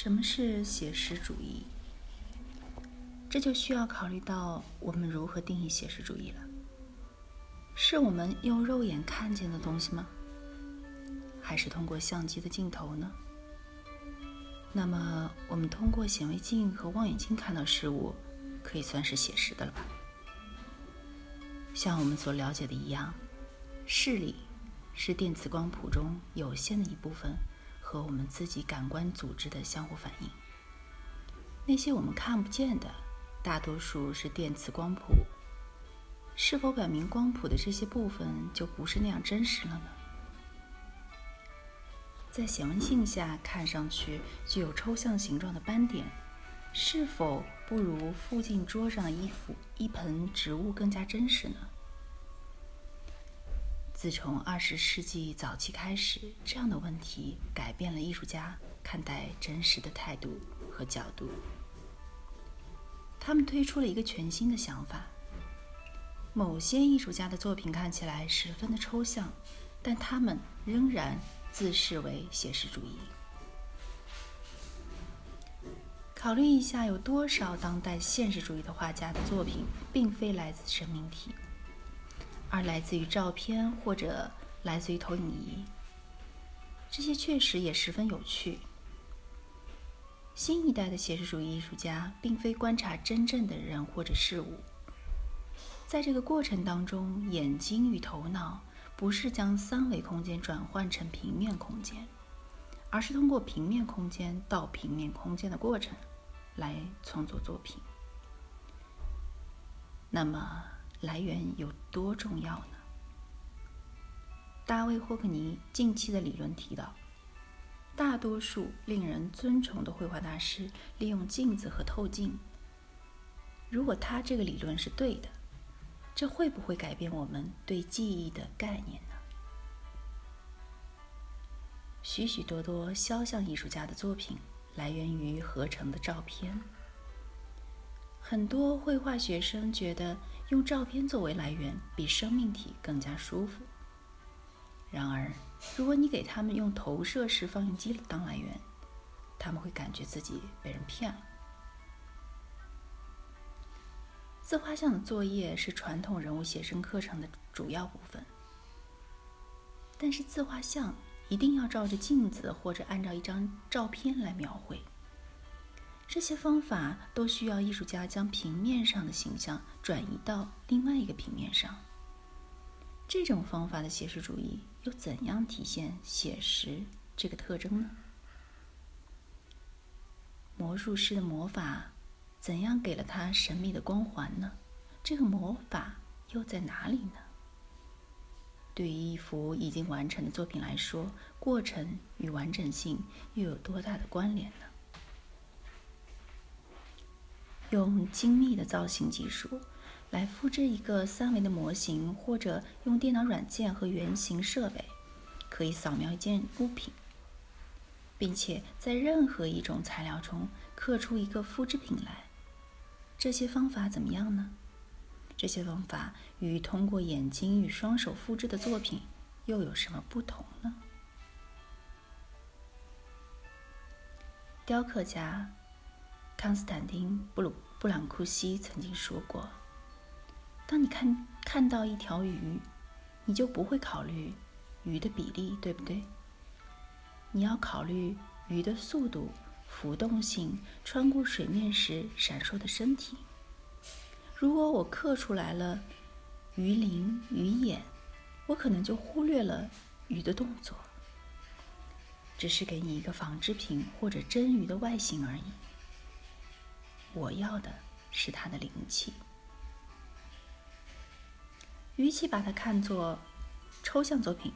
什么是写实主义？这就需要考虑到我们如何定义写实主义了。是我们用肉眼看见的东西吗？还是通过相机的镜头呢？那么，我们通过显微镜和望远镜看到事物，可以算是写实的了吧？像我们所了解的一样，视力是电磁光谱中有限的一部分。和我们自己感官组织的相互反应。那些我们看不见的，大多数是电磁光谱。是否表明光谱的这些部分就不是那样真实了呢？在显微镜下看上去具有抽象形状的斑点，是否不如附近桌上的一幅一盆植物更加真实呢？自从二十世纪早期开始，这样的问题改变了艺术家看待真实的态度和角度。他们推出了一个全新的想法：某些艺术家的作品看起来十分的抽象，但他们仍然自视为写实主义。考虑一下，有多少当代现实主义的画家的作品并非来自生命体？而来自于照片或者来自于投影仪，这些确实也十分有趣。新一代的写实主义艺术家并非观察真正的人或者事物，在这个过程当中，眼睛与头脑不是将三维空间转换成平面空间，而是通过平面空间到平面空间的过程来创作作品。那么。来源有多重要呢？大卫·霍克尼近期的理论提到，大多数令人尊崇的绘画大师利用镜子和透镜。如果他这个理论是对的，这会不会改变我们对记忆的概念呢？许许多多肖像艺术家的作品来源于合成的照片。很多绘画学生觉得。用照片作为来源比生命体更加舒服。然而，如果你给他们用投射式放映机当来源，他们会感觉自己被人骗了。自画像的作业是传统人物写生课程的主要部分，但是自画像一定要照着镜子或者按照一张照片来描绘。这些方法都需要艺术家将平面上的形象转移到另外一个平面上。这种方法的写实主义又怎样体现写实这个特征呢？魔术师的魔法怎样给了他神秘的光环呢？这个魔法又在哪里呢？对于一幅已经完成的作品来说，过程与完整性又有多大的关联呢？用精密的造型技术来复制一个三维的模型，或者用电脑软件和原型设备，可以扫描一件物品，并且在任何一种材料中刻出一个复制品来。这些方法怎么样呢？这些方法与通过眼睛与双手复制的作品又有什么不同呢？雕刻家。康斯坦丁·布鲁布朗库西曾经说过：“当你看看到一条鱼，你就不会考虑鱼的比例，对不对？你要考虑鱼的速度、浮动性、穿过水面时闪烁的身体。如果我刻出来了鱼鳞、鱼眼，我可能就忽略了鱼的动作，只是给你一个仿制品或者真鱼的外形而已。”我要的是它的灵气。与其把它看作抽象作品，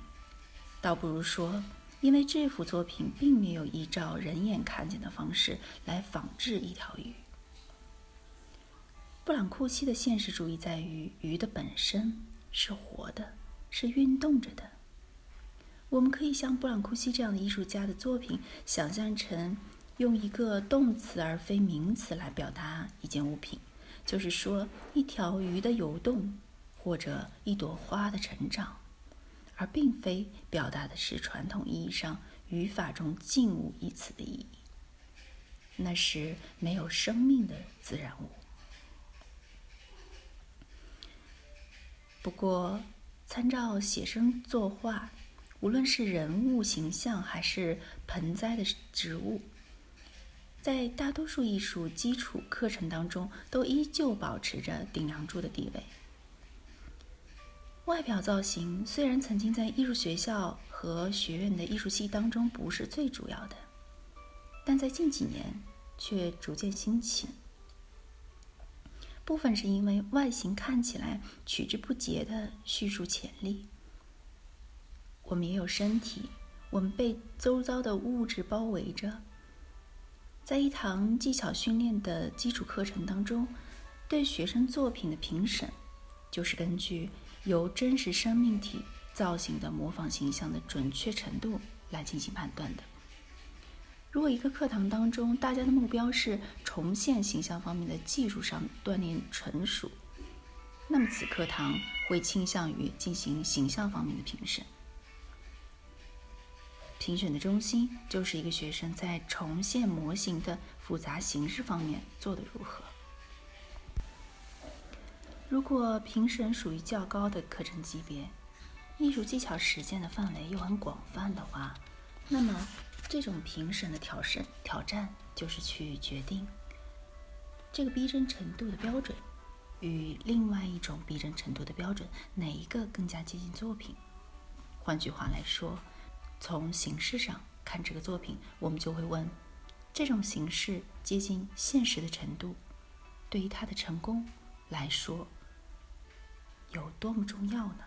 倒不如说，因为这幅作品并没有依照人眼看见的方式来仿制一条鱼。布朗库西的现实主义在于，鱼的本身是活的，是运动着的。我们可以像布朗库西这样的艺术家的作品想象成。用一个动词而非名词来表达一件物品，就是说一条鱼的游动，或者一朵花的成长，而并非表达的是传统意义上语法中“静物”一词的意义。那是没有生命的自然物。不过，参照写生作画，无论是人物形象还是盆栽的植物，在大多数艺术基础课程当中，都依旧保持着顶梁柱的地位。外表造型虽然曾经在艺术学校和学院的艺术系当中不是最主要的，但在近几年却逐渐兴起。部分是因为外形看起来取之不竭的叙述潜力。我们也有身体，我们被周遭的物质包围着。在一堂技巧训练的基础课程当中，对学生作品的评审，就是根据由真实生命体造型的模仿形象的准确程度来进行判断的。如果一个课堂当中，大家的目标是重现形象方面的技术上锻炼纯熟，那么此课堂会倾向于进行形象方面的评审。评审的中心就是一个学生在重现模型的复杂形式方面做得如何。如果评审属于较高的课程级别，艺术技巧实践的范围又很广泛的话，那么。这种评审的挑审挑战，就是去决定这个逼真程度的标准与另外一种逼真程度的标准哪一个更加接近作品。换句话来说，从形式上看这个作品，我们就会问：这种形式接近现实的程度，对于它的成功来说有多么重要呢？